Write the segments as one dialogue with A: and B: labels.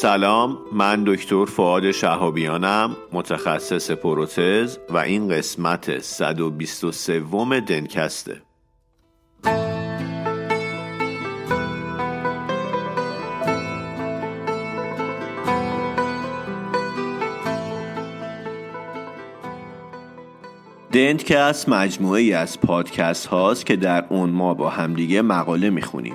A: سلام من دکتر فعاد شهابیانم متخصص پروتز و این قسمت 123 دنکسته. دنتکست مجموعه ای از پادکست هاست که در اون ما با همدیگه مقاله می‌خونیم.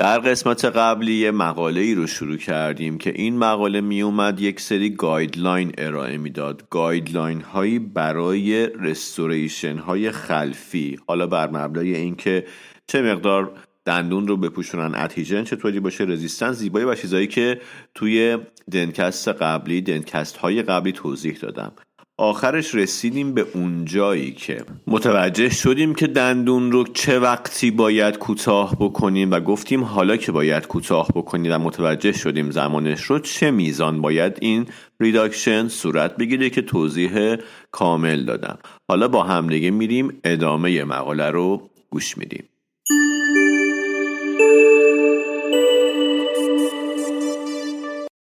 A: در قسمت قبلی یه مقاله ای رو شروع کردیم که این مقاله می اومد یک سری guideline ارائه می‌داد. guideline هایی برای restoration های خلفی. حالا بر مبنای اینکه چه مقدار دندون رو بپوشونن adhesion چطوری باشه resistance زیبایی و چیزایی که توی Dentcast قبلی Dentcast های قبلی توضیح دادم. آخرش رسیدیم به اون جایی که متوجه شدیم که دندون رو چه وقتی باید کوتاه بکنیم و گفتیم حالا که باید کوتاه بکنیم و متوجه شدیم زمانش رو چه میزان باید این ریداکشن صورت بگیره که توضیح کامل دادم. حالا با همدیگه میریم ادامه مقاله رو گوش میدیم.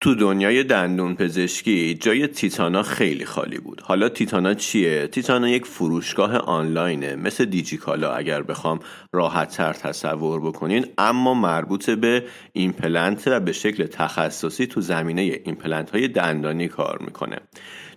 A: تو دنیای دندون پزشکی جای تیتانا خیلی خالی بود حالا تیتانا چیه؟ تیتانا یک فروشگاه آنلاینه مثل دیجیکالا اگر بخوام راحت تر تصور بکنین اما مربوط به ایمپلنت و به شکل تخصصی تو زمینه ایمپلنت های دندانی کار می‌کنه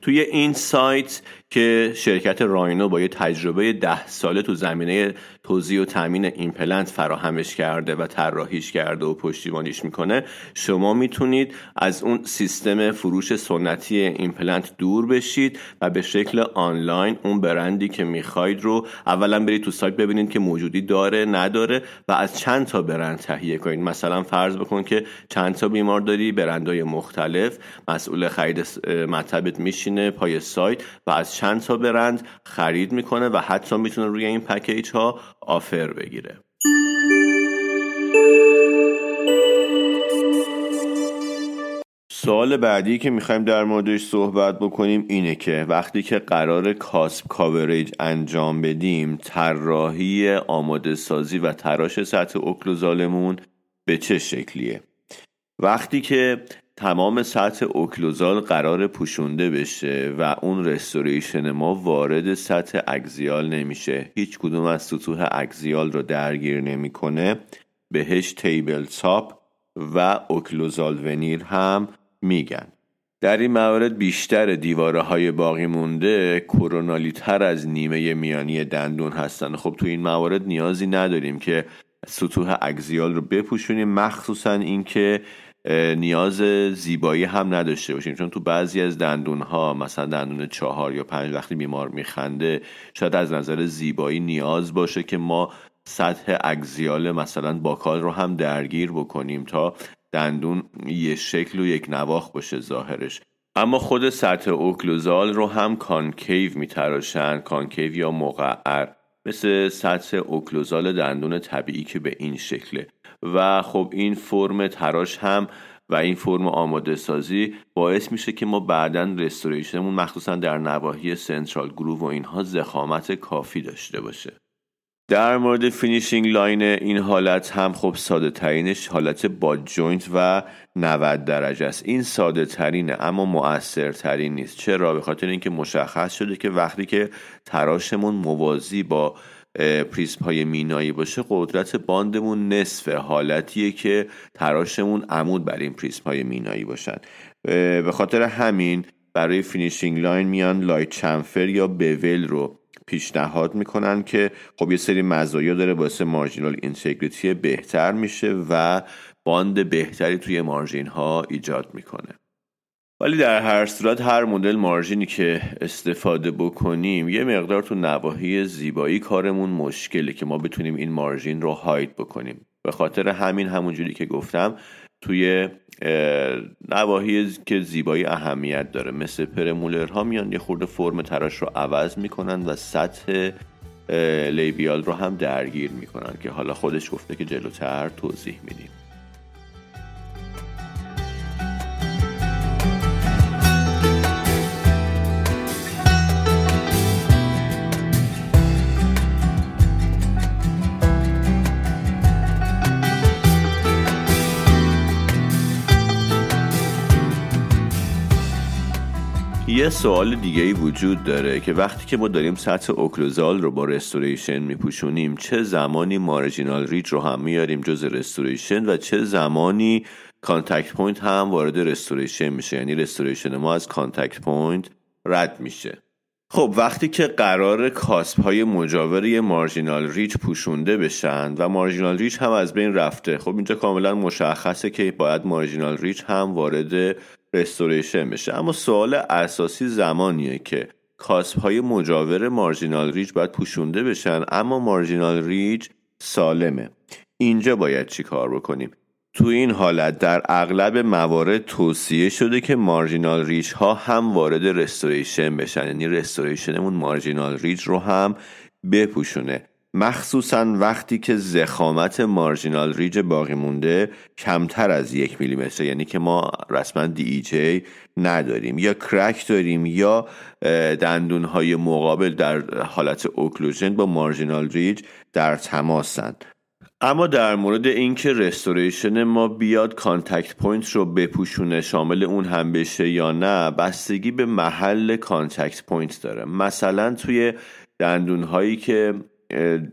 A: توی این سایت که شرکت راینو با یه تجربه ده ساله تو زمینه توزیع و تامین ایمپلنت فراهمش کرده و طراحیش کرده و پشتیبانیش می‌کنه شما می‌تونید از اون سیستم فروش سنتی ایمپلنت دور بشید و به شکل آنلاین اون برندی که می‌خواید رو اولا برید تو سایت ببینید که موجودی داره نداره و از چند تا برند تهیه کنید. مثلا فرض بکن که چند تا بیمار داری برندهای مختلف مسئول خرید مطبت میشینه پای سایت و از چند تا برند خرید می‌کنه و حتی می‌تونه روی این پکیج ها offer بگیره. سوال بعدی که می‌خوایم در موردش صحبت بکنیم اینه که وقتی که قراره cusp coverage انجام بدیم طراحی آماده سازی و تراش سطح occlusal مون به چه شکلیه؟ وقتی که تمام سطح اوکلوزال قرار پوشونده بشه و اون رستوریشن ما وارد سطح اگزیال نمیشه. هیچ کدوم از سطوح اگزیال رو درگیر نمی‌کنه. بهش تیبل تاپ و اوکلوزال ونیر هم میگن. در این موارد بیشتر دیواره های باقی مونده کرونالی تر از نیمه میانی دندون هستن. خب تو این موارد نیازی نداریم که سطوح axial رو بپوشونیم. مخصوصا اینکه نیاز زیبایی هم نداشته باشیم. چون تو بعضی از دندون ها مثلا دندون چهار یا پنج وقتی بیمار میخنده شاید از نظر زیبایی نیاز باشه که ما سطح axial مثلا buccal رو هم درگیر بکنیم تا دندون یه شکل و یک نواخت باشه ظاهرش. اما خود سطح occlusal رو هم concave میتراشن concave یا مقعر. مثل سطح occlusal دندون طبیعی که به این شکله. و خب این فرم تراش هم و این فرم آماده سازی باعث میشه که ما بعدا restoration مون مخصوصا در نواحی central groove و اینها ضخامت کافی داشته باشه. در مورد finishing line این حالت هم خب ساده ترینش حالت butt joint و 90 درجه است. این ساده ترینه اما مؤثر ترین نیست. چرا؟ به خاطر اینکه مشخص شده که وقتی که تراشمون موازی با prism های مینایی باشه قدرت bond مون نصف حالتیه که تراشمون عمود بر این prism های مینایی باشن. به خاطر همین برای finishing line میان light chamfer یا bevel رو پیشنهاد می‌کنن که خب یه سری مزایا داره باعث marginal integrity بهتر میشه و bond بهتری توی margin ها ایجاد می‌کنه. ولی در هر صورت هر مدل مارژینی که استفاده بکنیم یه مقدار تو نواحی زیبایی کارمون مشکله که ما بتونیم این مارژین رو هاید بکنیم. به خاطر همین همونجوری که گفتم توی نواحی که زیبایی اهمیت داره. مثل پرمولر ها میان یه خورده فرم تراش رو عوض می‌کنن و سطح لیبیال رو هم درگیر می‌کنن که حالا خودش گفته که جلوتر توضیح میدیم. یه سوال دیگه ای وجود داره که وقتی که ما داریم سطح occlusal رو با restoration میپوشونیم چه زمانی marginal ridge رو هم میاریم جزء restoration و چه زمانی contact point هم وارد restoration میشه؟ یعنی restoration ما از contact point رد میشه. خب وقتی که قراره cusp های مجاور یه marginal ridge پوشونده بشن و marginal ridge هم از بین رفته خب اینجا کاملا مشخصه که باید marginal ridge هم وارد restoration بشه. اما سوال اساسی زمانیه که cusp های مجاور marginal ridge باید پوشونده بشن اما marginal ridge سالمه. اینجا باید چی کار بکنیم؟ تو این حالت در اغلب موارد توصیه شده که marginal ridge ها هم وارد restoration بشن. یعنی restoration مون marginal ridge رو هم بپوشونه. مخصوصا وقتی که ضخامت marginal ridge باقی مونده کمتر از یک میلیمتر یعنی که ما رسما DEJ نداریم. یا crack داریم یا دندون های مقابل در حالت occlusion با marginal ridge در تماسن. اما در مورد اینکه restoration ما بیاد contact point رو بپوشونه شامل اون هم بشه یا نه بستگی به محل contact point داره. مثلا توی دندون هایی که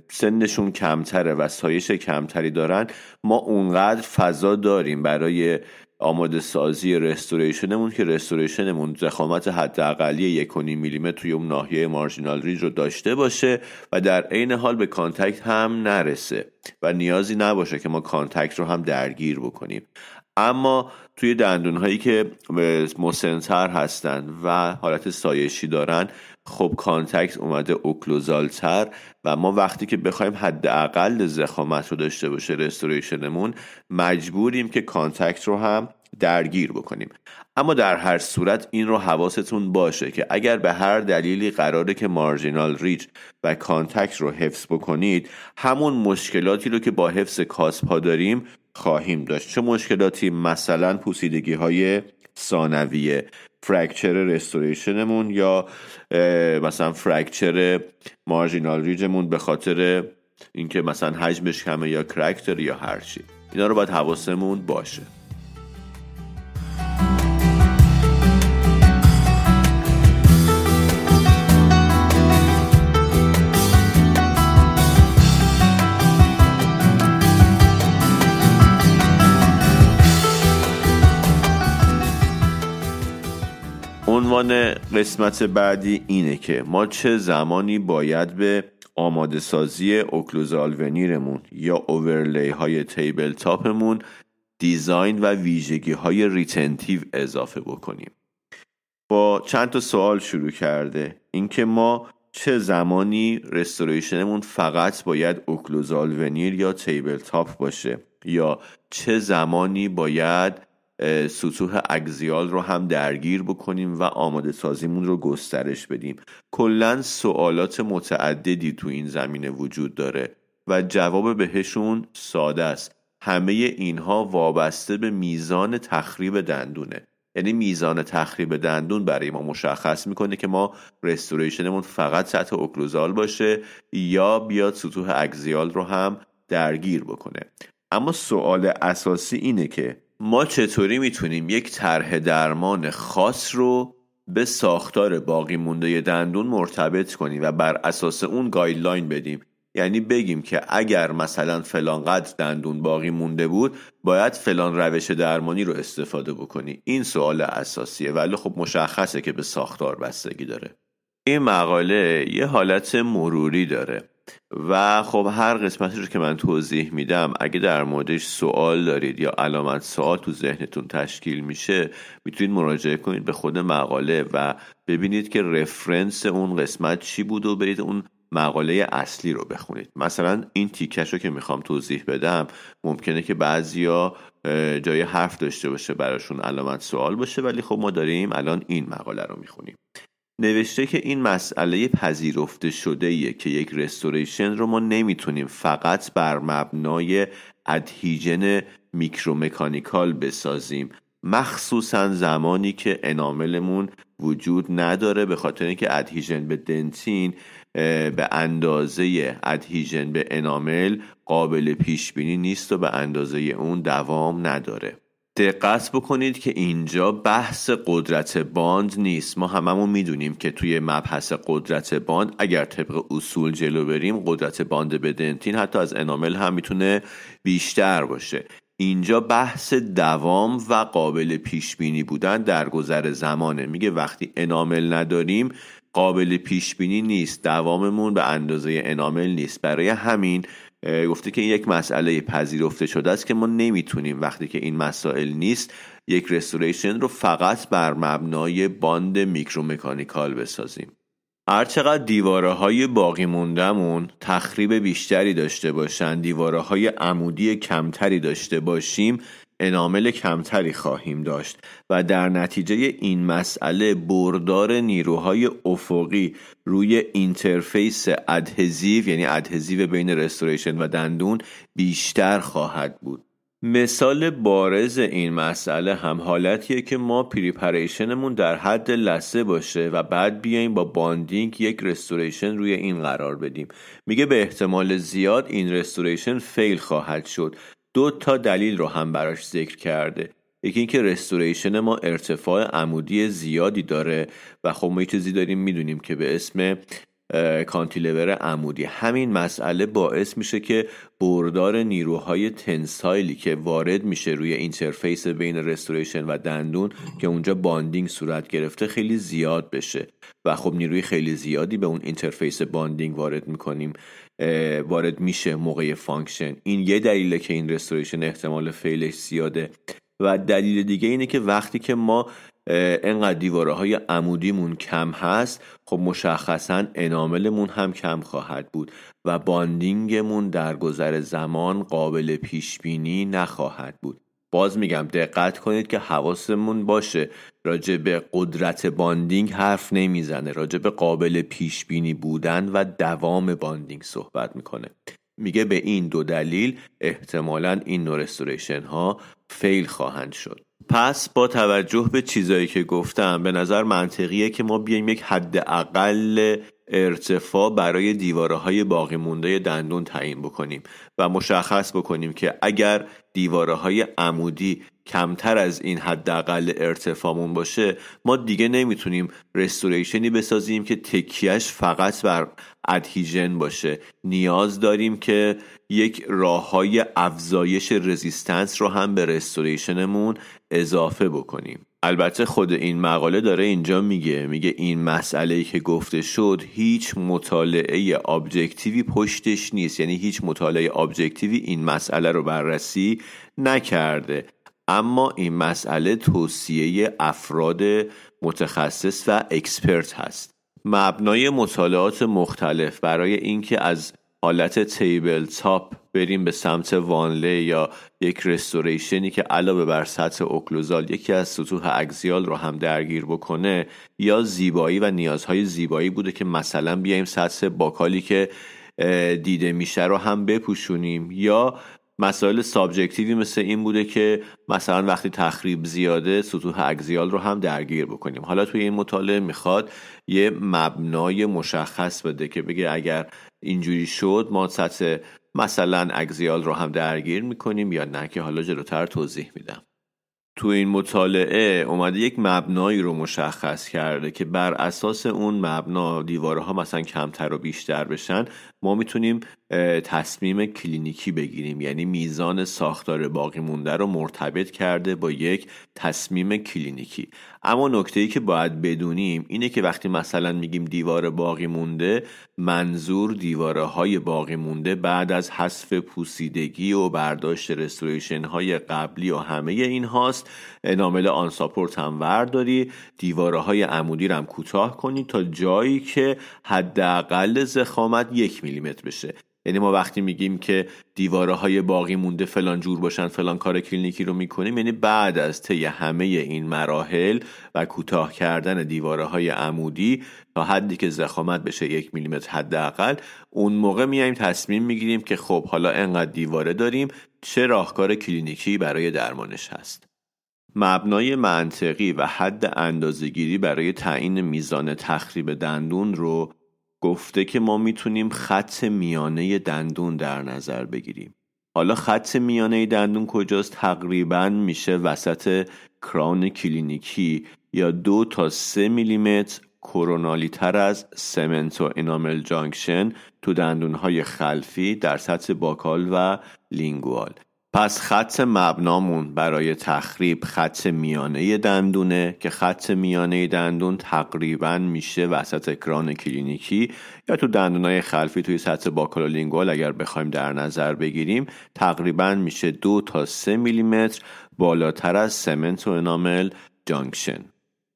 A: سنشون کمتره و سایش کمتری دارن. ما اونقدر فضا داریم برای آماده سازی restoration مون که restoration مون ضخامت حداقلی یک میلیمتر توی اون ناحیه marginal ridge رو داشته باشه و در عین حال به contact هم نرسه و نیازی نباشه که ما contact رو هم درگیر بکنیم. اما توی دندون هایی که مسنتر هستن و حالت سایشی دارن خب contact اومده occlusal تر و ما وقتی که بخوایم حداقل ضخامت رو داشته باشه restoration مون مجبوریم که contact رو هم درگیر بکنیم. اما در هر صورت این رو حواستون باشه که اگر به هر دلیلی قراره که marginal ridge و contact رو حفظ بکنید همون مشکلاتی رو که با حفظ cusp ا داریم خواهیم داشت. چه مشکلاتی؟ مثلا پوسیدگی های ثانویه. فرکچر رستوریشنمون یا مثلا فرکچر مارجینال ریجمون به خاطر اینکه مثلا حجمش کمه یا کرکتر یا هرچی اینا رو باید حواسمون باشه. عنوان قسمت بعدی اینه که ما چه زمانی باید به آماده سازی occlusal veneer مون یا overlay های table top مون design و ویژگی های retentive اضافه بکنیم. با چند تا سوال شروع کرده. اینکه ما چه زمانی restoration مون فقط باید occlusal veneer یا table top باشه یا چه زمانی باید سطوح اگزیال رو هم درگیر بکنیم و آماده سازیمون رو گسترش بدیم. کلا سوالات متعددی تو این زمینه وجود داره و جواب بهشون ساده است. همه اینها وابسته به میزان تخریب دندونه. یعنی میزان تخریب دندون برای ما مشخص می‌کنه که ما رستوریشنمون فقط سطح اوکلوزال باشه یا بیاد سطوح اگزیال رو هم درگیر بکنه. اما سوال اساسی اینه که ما چطوری می‌تونیم یک طرح درمان خاص رو به ساختار باقی مونده دندون مرتبط کنیم و بر اساس اون گایدلاین بدیم؟ یعنی بگیم که اگر مثلا فلان قدر دندون باقی مونده بود باید فلان روش درمانی رو استفاده بکنی. این سوال اساسیه. ولی خب مشخصه که به ساختار بستگی داره. این مقاله یه حالت مروری داره. و خب هر قسمتی رو که من توضیح میدم اگه در موردش سوال دارید یا علامت سوال تو ذهنتون تشکیل میشه می‌تونید مراجعه کنید به خود مقاله و ببینید که رفرنس اون قسمت چی بود و برید اون مقاله اصلی رو بخونید. مثلا این تیکش رو که می‌خوام توضیح بدم ممکنه که بعضیا جای حرف داشته باشه براشون علامت سوال باشه ولی خب ما داریم الان این مقاله رو می‌خونیم. نوشته که این مسئله پذیرفته شده ایه که یک restoration رو ما نمی‌تونیم فقط بر مبنای adhesion micromechanical بسازیم. مخصوصا زمانی که enamel مون وجود نداره به خاطر اینکه adhesion به dentin به اندازه adhesion به enamel قابل پیش بینی نیست و به اندازه اون دوام نداره. دقت بکنید که اینجا بحث قدرت bond نیست. ما هممون می‌دونیم که توی مبحث قدرت bond اگر طبق اصول جلو بریم قدرت bond به dentin حتی از enamel هم می‌تونه بیشتر باشه. اینجا بحث دوام و قابل پیش بینی بودن در گذر زمانه. میگه وقتی enamel نداریم قابل پیش بینی نیست. دواممون به اندازه enamel نیست. برای همین گفته که این یک مسئله پذیرفته شده است که ما نمی‌تونیم وقتی که این مسائل نیست یک restoration رو فقط بر مبنای bond micromechanical بسازیم. هرچقدر دیواره های باقی موندهمون تخریب بیشتری داشته باشن دیواره های عمودی کمتری داشته باشیم enamel کمتری خواهیم داشت و در نتیجه این مسئله بردار نیروهای افقی روی interface adhesive یعنی adhesive بین restoration و دندون بیشتر خواهد بود. مثال بارز این مسئله هم حالتیه که ما preparation مون در حد لثه باشه و بعد بیایم با bonding یک restoration روی این قرار بدیم. میگه به احتمال زیاد این restoration fail خواهد شد. دو تا دلیل رو هم براش ذکر کرده. یکی اینکه restoration ما ارتفاع عمودی زیادی داره و خب ما یه چیزی داریم می‌دونیم که به اسم cantilever عمودی. همین مسئله باعث میشه که بردار نیروهای tensile ی که وارد میشه روی interface بین restoration و دندون که اونجا bonding صورت گرفته خیلی زیاد بشه. و خب نیروی خیلی زیادی به اون interface bonding وارد می‌کنیم. وارد میشه موقع function. این یه دلیله که این restoration احتمال fail ش زیاده. و دلیل دیگه اینه که وقتی که ما انقدر دیواره های عمودیمون کم هست خب مشخصا enamel مون هم کم خواهد بود و bonding مون در گذر زمان قابل پیش بینی نخواهد بود. باز میگم دقت کنید که حواسمون باشه. راجع به قدرت bonding حرف نمی‌زنه راجع به قابل پیش بینی بودن و دوام bonding صحبت می‌کنه. میگه به این دو دلیل احتمالا این نو ها فیل خواهند شد. پس با توجه به چیزایی که گفتم به نظر منطقیه که ما بیایم یک حد اقل ارتفاع برای دیواره های باقی مونده دندون تعیین بکنیم و مشخص بکنیم که اگر دیواره های عمودی کمتر از این حداقل ارتفاعمون باشه ما دیگه نمی‌تونیم رستوریشنی بسازیم که تکیهش فقط بر adhesion باشه. نیاز داریم که یک راه های افزایش resistance رو هم به restoration مون اضافه بکنیم. البته خود این مقاله داره اینجا میگه میگه این مسئله که گفته شد هیچ مطالعه objective ی پشتش نیست. یعنی هیچ مطالعه objective ی این مسئله رو بررسی نکرده. اما این مسئله توصیه افراد متخصص و expert هست. مبنای مطالعات مختلف برای اینکه از حالت tabletop بریم به سمت vonlay یا یک restoration ی که علاوه بر سطح occlusal یکی از سطوح axial رو هم درگیر بکنه یا زیبایی و نیازهای زیبایی بوده که مثلا بیایم سطح buccal ی که دیده میشه رو هم بپوشونیم یا مسائل subjective ی مثل این بوده که مثلا وقتی تخریب زیاده سطوح اگزیال رو هم درگیر بکنیم. حالا توی این مطالعه می‌خواد یه مبنای مشخص بده که بگه اگر اینجوری شد ما سطح مثلا اگزیال رو هم درگیر می‌کنیم یا نه که حالا جلوتر توضیح میدم. تو این مطالعه اومده یک مبنایی رو مشخص کرده که بر اساس اون مبنا دیوارها مثلا کمتر و بیشتر بشن ما می‌تونیم تصمیم کلینیکی بگیریم. یعنی میزان ساختار باقی مونده رو مرتبط کرده با یک تصمیم کلینیکی. اما نکته ای که باید بدونیم اینه که وقتی مثلا میگیم دیوار باقی مونده منظور دیواره های باقی مونده بعد از حذف پوسیدگی و برداشت restoration های قبلی و همه این هاست enamel unsupport هم ورداری. دیواره های عمودی رو هم کوتاه کنی تا جایی که حداقل زخامت یک میلیمتر بشه. یعنی ما وقتی میگیم که دیواره های باقی مونده فلان جور باشن فلان کار کلینیکی رو می‌کنیم یعنی بعد از طی همه این مراحل و کوتاه کردن دیواره های عمودی تا حدی که زخامت بشه یک میلیمتر حداقل اون موقع میایم تصمیم می‌گیریم که خب حالا انقدر دیواره داریم چه راهکار کلینیکی برای درمانش هست. مبنای منطقی و حد اندازهگیری برای تعیین میزان تخریب دندون رو گفته که ما می‌تونیم خط میانه دندون در نظر بگیریم. حالا خط میانه دندون کجاست؟ تقریبا میشه وسط crown کلینیکی یا دو تا سه میلیمتر coronal ی تر از cementoenamel junction تو دندونهای خلفی در سطح buccal و lingual. پس خط مبنامون برای تخریب خط میانه دندونه که خط میانه دندون تقریبا میشه وسط crown کلینیکی یا تو دندونای خلفی توی سطح buccal و lingual اگر بخوایم در نظر بگیریم تقریبا میشه دو تا سه میلیمتر بالاتر از cementoenamel junction.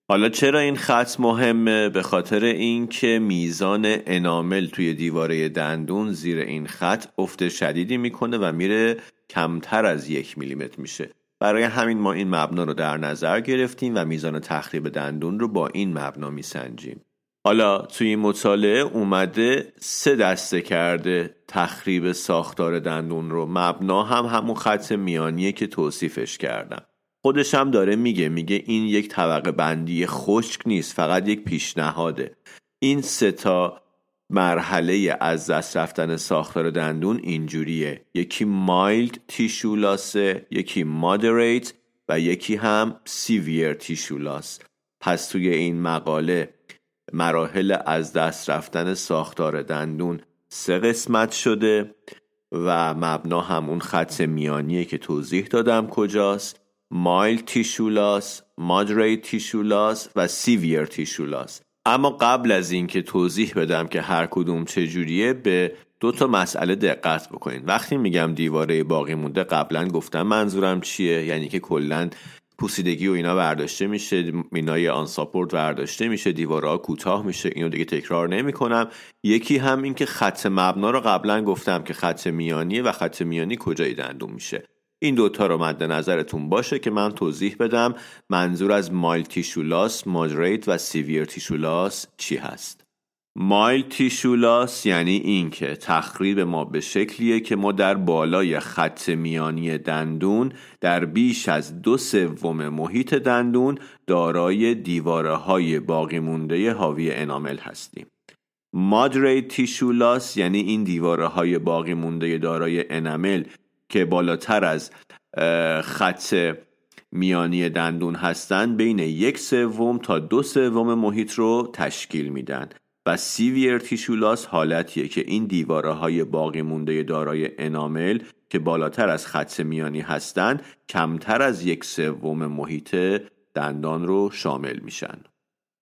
A: حالا چرا این خط مهمه؟ به خاطر اینکه میزان enamel توی دیواره دندون زیر این خط افت شدیدی می‌کنه و میره کمتر از یک میلیمتر میشه. برای همین ما این مبنا رو در نظر گرفتیم و میزان تخریب دندون رو با این مبنا میسنجیم. حالا توی این مطالعه اومده سه دسته کرده تخریب ساختار دندون رو. مبنا هم همون خط میانیه که توصیفش کردم. خودش هم داره میگه میگه این یک طبقه بندی خشک نیست فقط یک پیشنهاده. این سه تا مرحله از دست رفتن ساختار دندون اینجوریه. یکی مایلد تیشولاسه یکی مادریت و یکی هم سیویر تیشولاس پس توی این مقاله مراحل از دست رفتن ساختار دندون سه قسمت شده و مبنا همون خط میانیه که توضیح دادم کجاست. مایل تیشولاس مادریت تیشولاس و سیویر تیشولاس اما قبل از اینکه توضیح بدم که هر کدوم چجوریه به دو تا مسئله دقت بکنید وقتی میگم دیواره باقی مونده قبلا گفتم منظورم چیه؟ یعنی که کلا پوسیدگی و اینا برداشته میشه مینای آن ساپورت برداشته میشه دیوارها کوتاه میشه اینو دیگه تکرار نمی‌کنم. یکی هم این که خط مبنا رو قبلا گفتم که خط میانیه و خط میانی کجای دندون میشه. این دوتا رو مد نظرتون باشه که من توضیح بدم منظور از مایل تیشولاس مادریت و سیویر تیشولاس چی هست؟ مایل تیشولاس یعنی اینکه تخریب ما به شکلیه که ما در بالای خط میانی دندون در بیش از دو سوم محیط دندون دارای دیواره های باقی مونده حاوی انامل هستیم. مادریت تیشولاس یعنی این دیواره های باقی مونده دارای انامل که بالاتر از خط میانی دندون هستند بین یک سوم تا دو سوم محیط رو تشکیل میدن. و سیویر تیشولاس حالتیه که این دیواره های باقی مونده دارای انامل که بالاتر از خط میانی هستند کمتر از یک سوم محیط دندان رو شامل میشن.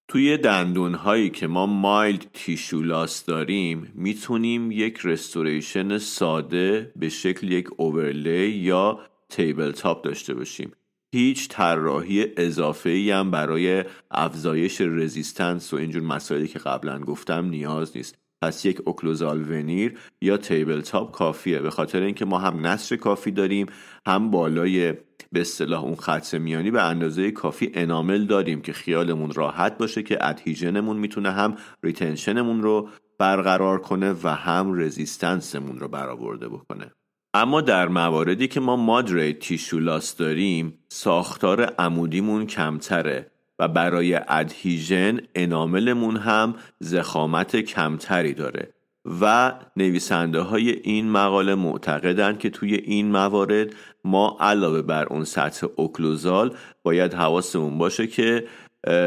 A: توی دندون هایی که ما mild tissue loss داریم می‌تونیم یک restoration ساده به شکل یک overlay یا tabletop داشته باشیم. هیچ طراحی اضافه ای هم برای افزایش resistance و اینجور مسائلی که قبلا گفتم نیاز نیست. پس یک occlusal veneer یا tabletop کافیه. به خاطر اینکه ما هم نسج کافی داریم هم بالای به اصطلاح اون خط میانی به اندازه کافی انامل داریم که خیالمون راحت باشه که ادهیژنمون می‌تونه هم ریتنشنمون رو برقرار کنه و هم رزیستنسمون رو برآورده بکنه. اما در مواردی که ما مادریت تیشولاس داریم ساختار عمودیمون کمتره. برای ادهیژن اناملمون هم زخامت کمتری داره و نویسنده های این مقاله معتقدند که توی این موارد ما علاوه بر اون سطح occlusal باید حواسمون باشه که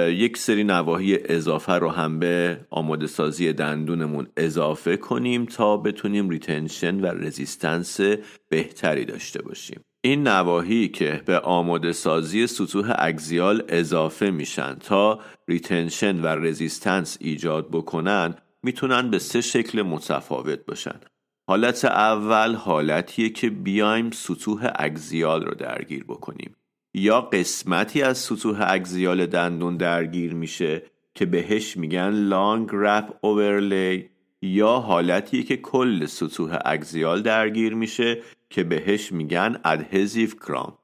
A: یک سری نواحی اضافه رو هم به آماده سازی دندونمون اضافه کنیم تا بتونیم retention و resistance بهتری داشته باشیم. این نواحی که به آماده سازی سطوح axial اضافه میشن تا retention و resistance ایجاد بکنن می‌تونن به سه شکل متفاوت باشن. حالت اول حالتیه که بیایم سطوح axial رو درگیر بکنیم. یا قسمتی از سطوح axial دندون درگیر میشه که بهش میگن long wrap overlay یا حالتیه که کل سطوح axial درگیر میشه که بهش میگن adhesive crown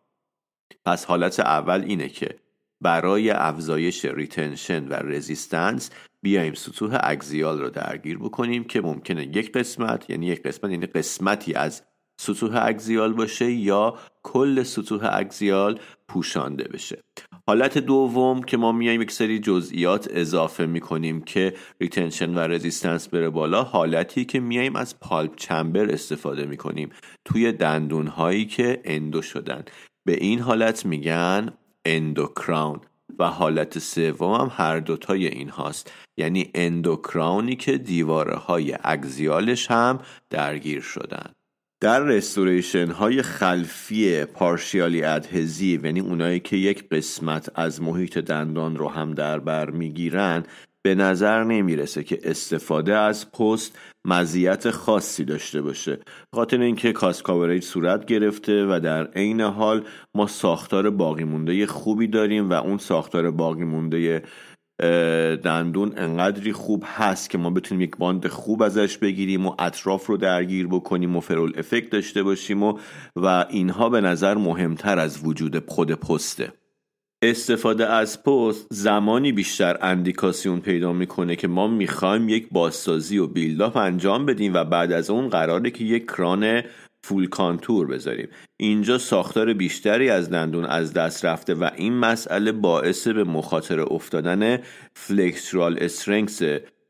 A: پس حالت اول اینه که برای افزایش retention و resistance بیایم سطوح axial رو درگیر بکنیم که ممکنه یک قسمت یعنی یک قسمت یعنی قسمتی از سطوح axial باشه یا کل سطوح axial پوشانده بشه. حالت دوم که ما میایم یک سری جزئیات اضافه می‌کنیم که retention و resistance بره بالا حالتی که میایم از pulp chamber استفاده می‌کنیم توی دندون هایی که اندو شدن. به این حالت میگن اندوکراون و حالت سوم هم هر دوتای این هاست یعنی اندوکراونی که دیواره های اگزیالش هم درگیر شدن. در رستوریشن های خلفی پارشیالی ادهزیو یعنی اونایی که یک قسمت از محیط دندان رو هم در بر می‌گیرن به نظر نمی‌رسه که استفاده از پست مزیت خاصی داشته باشه. خاطر اینکه cusp coverage صورت گرفته و در عین حال ما ساختار باقی مونده خوبی داریم و اون ساختار باقی مونده دندون انقدری خوب هست که ما بتونیم یک bond خوب ازش بگیریم و اطراف رو درگیر بکنیم و ferrule effect داشته باشیم و و اینها به نظر مهمتر از وجود خود پسته. استفاده از پست زمانی بیشتر اندیکاسیون پیدا می‌کنه که ما می‌خوایم یک بازسازی و buildup انجام بدیم و بعد از اون قراره که یک crown full contour بذاریم. اینجا ساختار بیشتری از دندون از دست رفته و این مسئله باعث به مخاطره افتادن flexural strength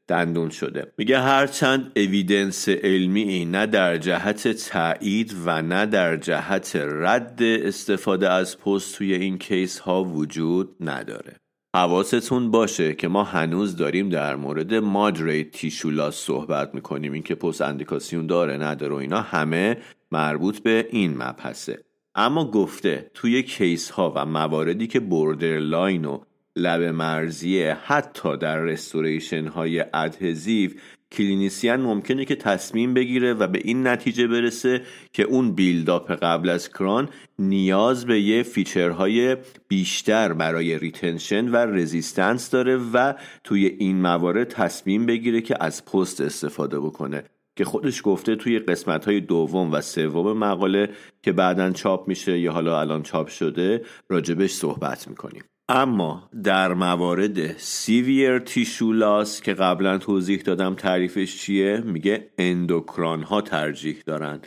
A: دندون شده. میگه هرچند evidence علمی نه در جهت تایید و نه در جهت رد استفاده از پست توی این case ها وجود نداره. حواستون باشه که ما هنوز داریم در مورد moderate tissue loss صحبت می‌کنیم. این که پست اندیکاسیون داره نداره و اینا همه مربوط به این مبحثه. اما گفته توی case ها و مواردی که borderline و لب مرزیه حتی در restoration های adhesive clinician ممکنه که تصمیم بگیره و به این نتیجه برسه که اون buildup قبل از crown نیاز به یه feature های بیشتر برای retention و resistance داره و توی این موارد تصمیم بگیره که از پست استفاده بکنه که خودش گفته توی قسمت های دوم و سوم مقاله که بعدا چاپ میشه یا حالا الان چاپ شده راجبش صحبت می‌کنیم. اما در موارد severe tissue loss که قبلا توضیح دادم تعریفش چیه میگه endocrown ها ترجیح دارن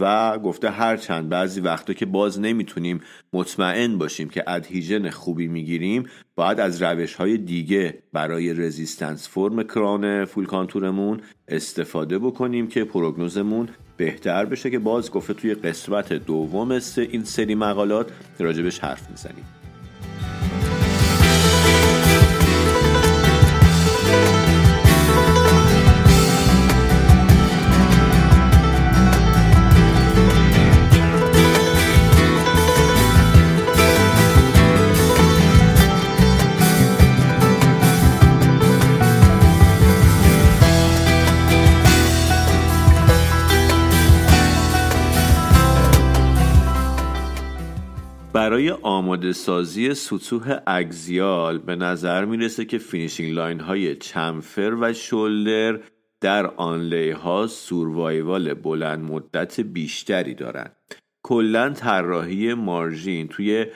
A: و گفته هرچند بعضی وقتا که باز نمی‌تونیم مطمئن باشیم که adhesion خوبی می‌گیریم باید از روش های دیگه برای resistance form crown full contour مون استفاده بکنیم که پروگنوزمون بهتر بشه که باز گفته توی قسمت دوم این سری مقالات راجبش حرف می‌زنیم. آماده سازی سطوح axial به نظر می‌رسه که finishing line های chamfer و shoulder در onlay ها survival بلند مدت بیشتری دارند. کلا طراحی margin توی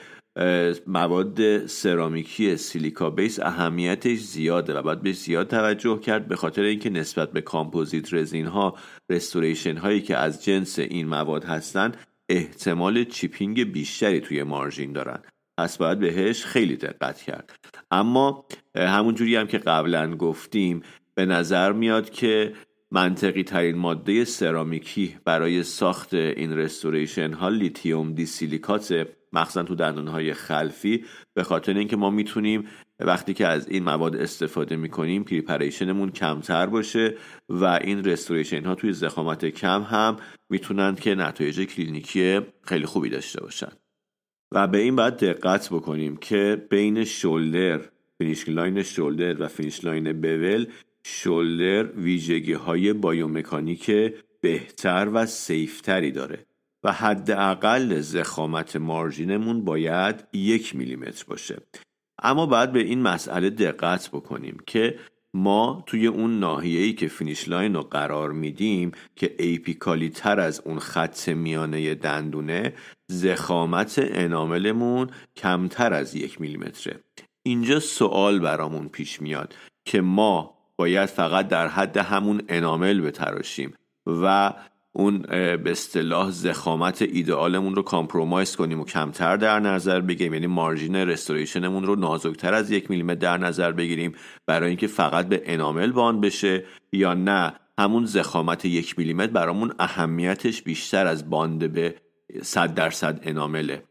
A: مواد سرامیکی silica base اهمیتش زیاده و باید بهش زیاد توجه کرد به خاطر اینکه نسبت به composite resin ها restoration هایی که از جنس این مواد هستند احتمال chipping بیشتری توی margin دارن. پس باید بهش خیلی دقت کرد. اما همون جوری هم که قبلا گفتیم به نظر میاد که منطقی ترین ماده سرامیکی برای ساخت این restoration ها lithium disilicate مخصوصا تو دندون خلفی به خاطر اینکه ما می‌تونیم وقتی که از این مواد استفاده می‌کنیم preparation مون کمتر باشه و این restoration ها توی ضخامت کم هم می‌تونن که نتایج کلینیکی خیلی خوبی داشته باشن. و به این باید دقت بکنیم که بین shoulder finish line shoulder و finish line bevel shoulder ویژگی های biomechanic بهتر و safe تری داره و حداقل ضخامت margin مون باید یک میلیمتر باشه. اما باید به این مسئله دقت بکنیم که ما توی اون ناحیه‌ای که finish line رو قرار میدیم که apically تر از اون خط میانه دندونه ضخامت enamel مون کمتر از یک میلیمتره. اینجا سوال برامون پیش میاد که ما باید فقط در حد همون enamel بتراشیم و اون به اصطلاح ضخامت ایدئالمون رو compromise کنیم و کمتر در نظر بگیریم. یعنی margin restoration مون رو نازکتر از یک میلیمتر در نظر بگیریم برای اینکه فقط به انامل باند بشه یا نه. همون زخامت یک میلیمتر برامون اهمیتش بیشتر از باند به صد درصد انامله.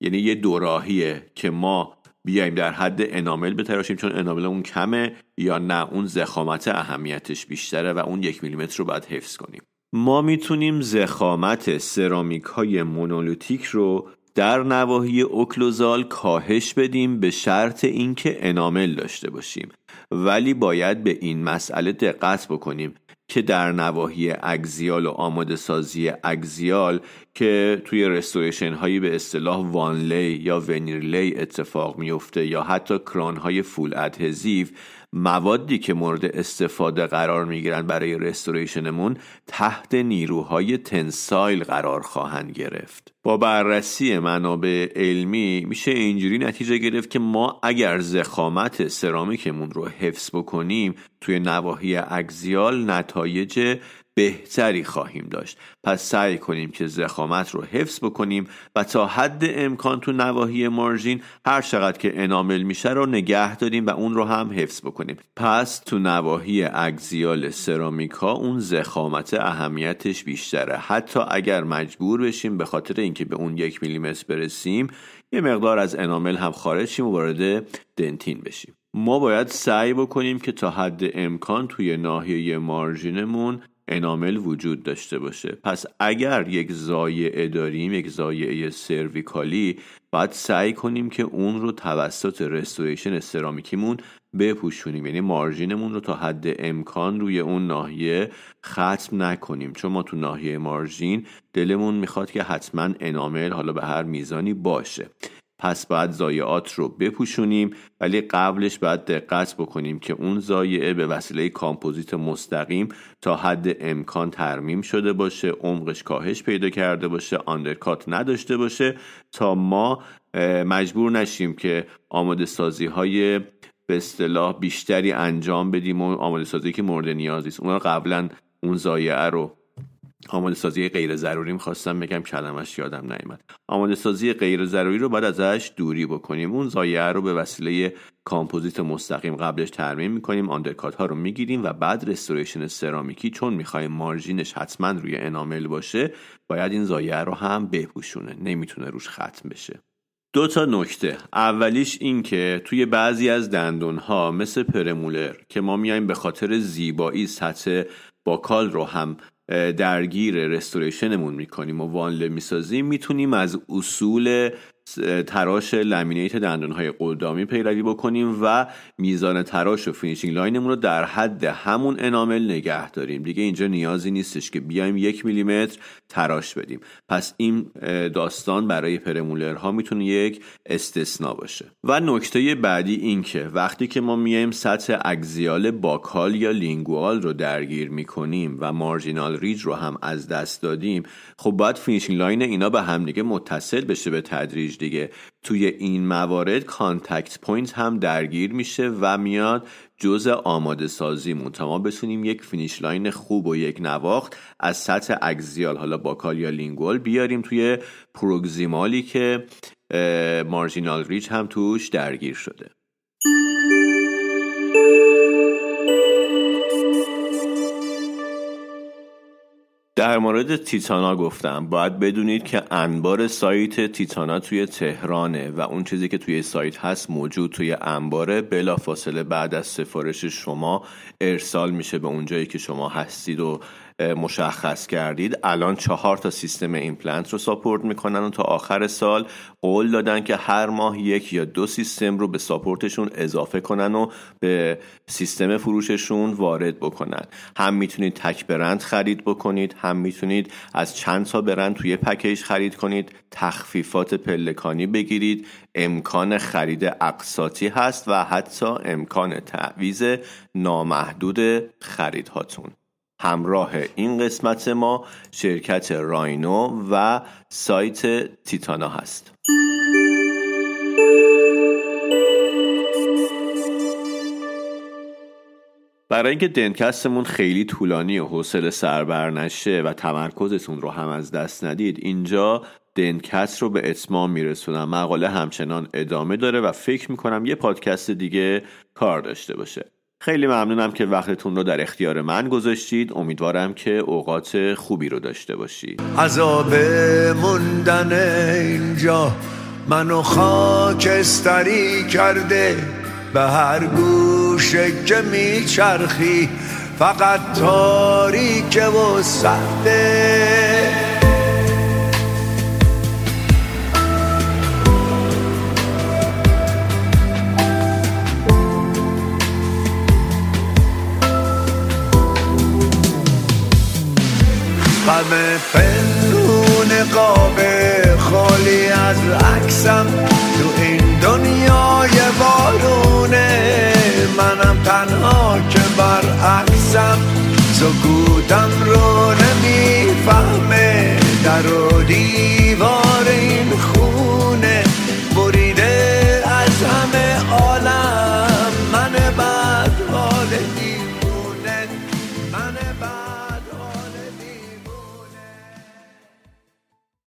A: یعنی یه دوراهیه که ما بیایم در حد انامل بتراشیم چون انامل اون کمه یا نه. اون زخامت اهمیتش بیشتره و اون یک میلیمتر رو باید حفظ کنیم. ما می‌تونیم زخامت سرامیک های مونولیتیک رو در نواحی اوکلوزال کاهش بدیم به شرط اینکه انامل داشته باشیم. ولی باید به این مسئله دقت بکنیم که در نواحی اگزیال و آماده سازی اگزیال که توی رستوریشن هایی به اصطلاح وانلی یا ونیرلی اتفاق میفته یا حتی کران های فول ادهزیو موادی که مورد استفاده قرار می‌گیرن برای رستوریشنمون تحت نیروهای تنسایل قرار خواهند گرفت. با بررسی منابع علمی میشه اینجوری نتیجه گرفت که ما اگر زخامت سرامیکمون رو حفظ بکنیم توی نواحی اگزیال نتایج بهتری خواهیم داشت. پس سعی کنیم که زخامت رو حفظ بکنیم و تا حد امکان تو نواحی مارژین هر چقدر که انامل میشه رو نگه داریم و اون رو هم حفظ بکنیم. پس تو نواحی اگزیال سرامیکا اون زخامت اهمیتش بیشتره. حتی اگر مجبور بشیم به خاطر اینکه به اون یک میلیمتر برسیم یه مقدار از انامل هم خارج شیم و وارد دنتین بشیم. ما باید سعی بکنیم که تا حد امکان توی ناحیه مارژینمون انامل وجود داشته باشه. پس اگر یک زایعه داریم یک زایعه سرویکالی باید سعی کنیم که اون رو توسط رستوریشن سرامیکیمون بپوشونیم. یعنی مارژینمون رو تا حد امکان روی اون ناحیه ختم نکنیم. چون ما تو ناحیه مارژین دلمون می‌خواد که حتما انامل حالا به هر میزانی باشه. پس باید زایعات رو بپوشونیم ولی قبلش باید دقت بکنیم که اون زایعه به وسیله کامپوزیت مستقیم تا حد امکان ترمیم شده باشه عمقش کاهش پیدا کرده باشه آندرکات نداشته باشه تا ما مجبور نشیم که آماده سازی های به اصطلاح بیشتری انجام بدیم و آماده سازی که مورد نیازی است اون قبلا اون زایعه رو آماده سازی غیر ضروری می‌خواستم بگم کلمش یادم نیامد آماده سازی غیر ضروری رو باید ازش دوری بکنیم. اون ضایعه رو به وسیله کامپوزیت مستقیم قبلش ترمیم می‌کنیم undercut ها رو می‌گیریم و بعد restoration سرامیکی چون می‌خوایم margin ش حتما روی enamel باشه باید این ضایعه رو هم بپوشونه. نمی‌تونه روش ختم بشه. دو تا نکته. اولیش این که توی بعضی از دندون ها مثل premolar که ما میایم به خاطر زیبایی سطح buccal رو هم درگیر restoration مون می‌کنیم و onlay می‌سازیم می‌تونیم از اصول تراش laminate دندانهای قدامی پیروی بکنیم و میزان تراش و finishing line مون رو در حد همون enamel نگه داریم. دیگه اینجا نیازی نیستش که بیایم یک میلیمتر تراش بدیم. پس این داستان برای premolar ها می‌تونه یک استثنا باشه. و نکته بعدی این که وقتی که ما میایم سطح axial buccal یا lingual رو درگیر می‌کنیم و marginal ridge رو هم از دست دادیم خب باید finishing line اینا به همدیگه متصل بشه به تدریج دیگه. توی این موارد contact point هم درگیر میشه و میاد جزء آماده سازیمون. تا ما بتونیم یک finish line خوب و یک نواخت از سطح axial حالا buccal یا lingual بیاریم توی proximal ی که marginal ridge هم توش درگیر شده. در مورد تیتانا گفتم. باید بدونید که انبار سایت تیتانا توی تهرانه و اون چیزی که توی سایت هست موجود توی انباره. بلا فاصله بعد از سفارش شما ارسال میشه به اونجایی که شما هستید و مشخص کردید. الان چهار تا سیستم ایمپلنت رو support می‌کنن و تا آخر سال قول دادن که هر ماه یک یا دو سیستم رو به support شون اضافه کنن و به سیستم فروششون وارد بکنن. هم می‌تونید تک برند خرید بکنید هم می‌تونید از چند تا برند توی پکیج خرید کنید. تخفیفات پلکانی بگیرید. امکان خرید اقساطی هست و حتی امکان تعویز نامحدود خریدهاتون. همراه این قسمت ما شرکت راینو و سایت تیتانا هست. برای اینکه دنکستمون خیلی طولانی و حوصله سربر نشه و تمرکزتون رو هم از دست ندید اینجا دنکست رو به اتمام میرسونم. مقاله همچنان ادامه داره و فکر می‌کنم یه پادکست دیگه کار داشته باشه. خیلی ممنونم که وقتتون رو در اختیار من گذاشتید. امیدوارم که اوقات خوبی رو داشته باشید.
B: عذاب موندن اینجا منو خاکستری کرده به هر گوشه که میچرخی فقط تاریک و سخته. همه پلون قاب خالی از عکسم تو این دنیای بارونه منم تنها که برعکسم سکوتم
A: رو نمی‌فهمه. در و دیوار این خونه. بریده از همه عالم.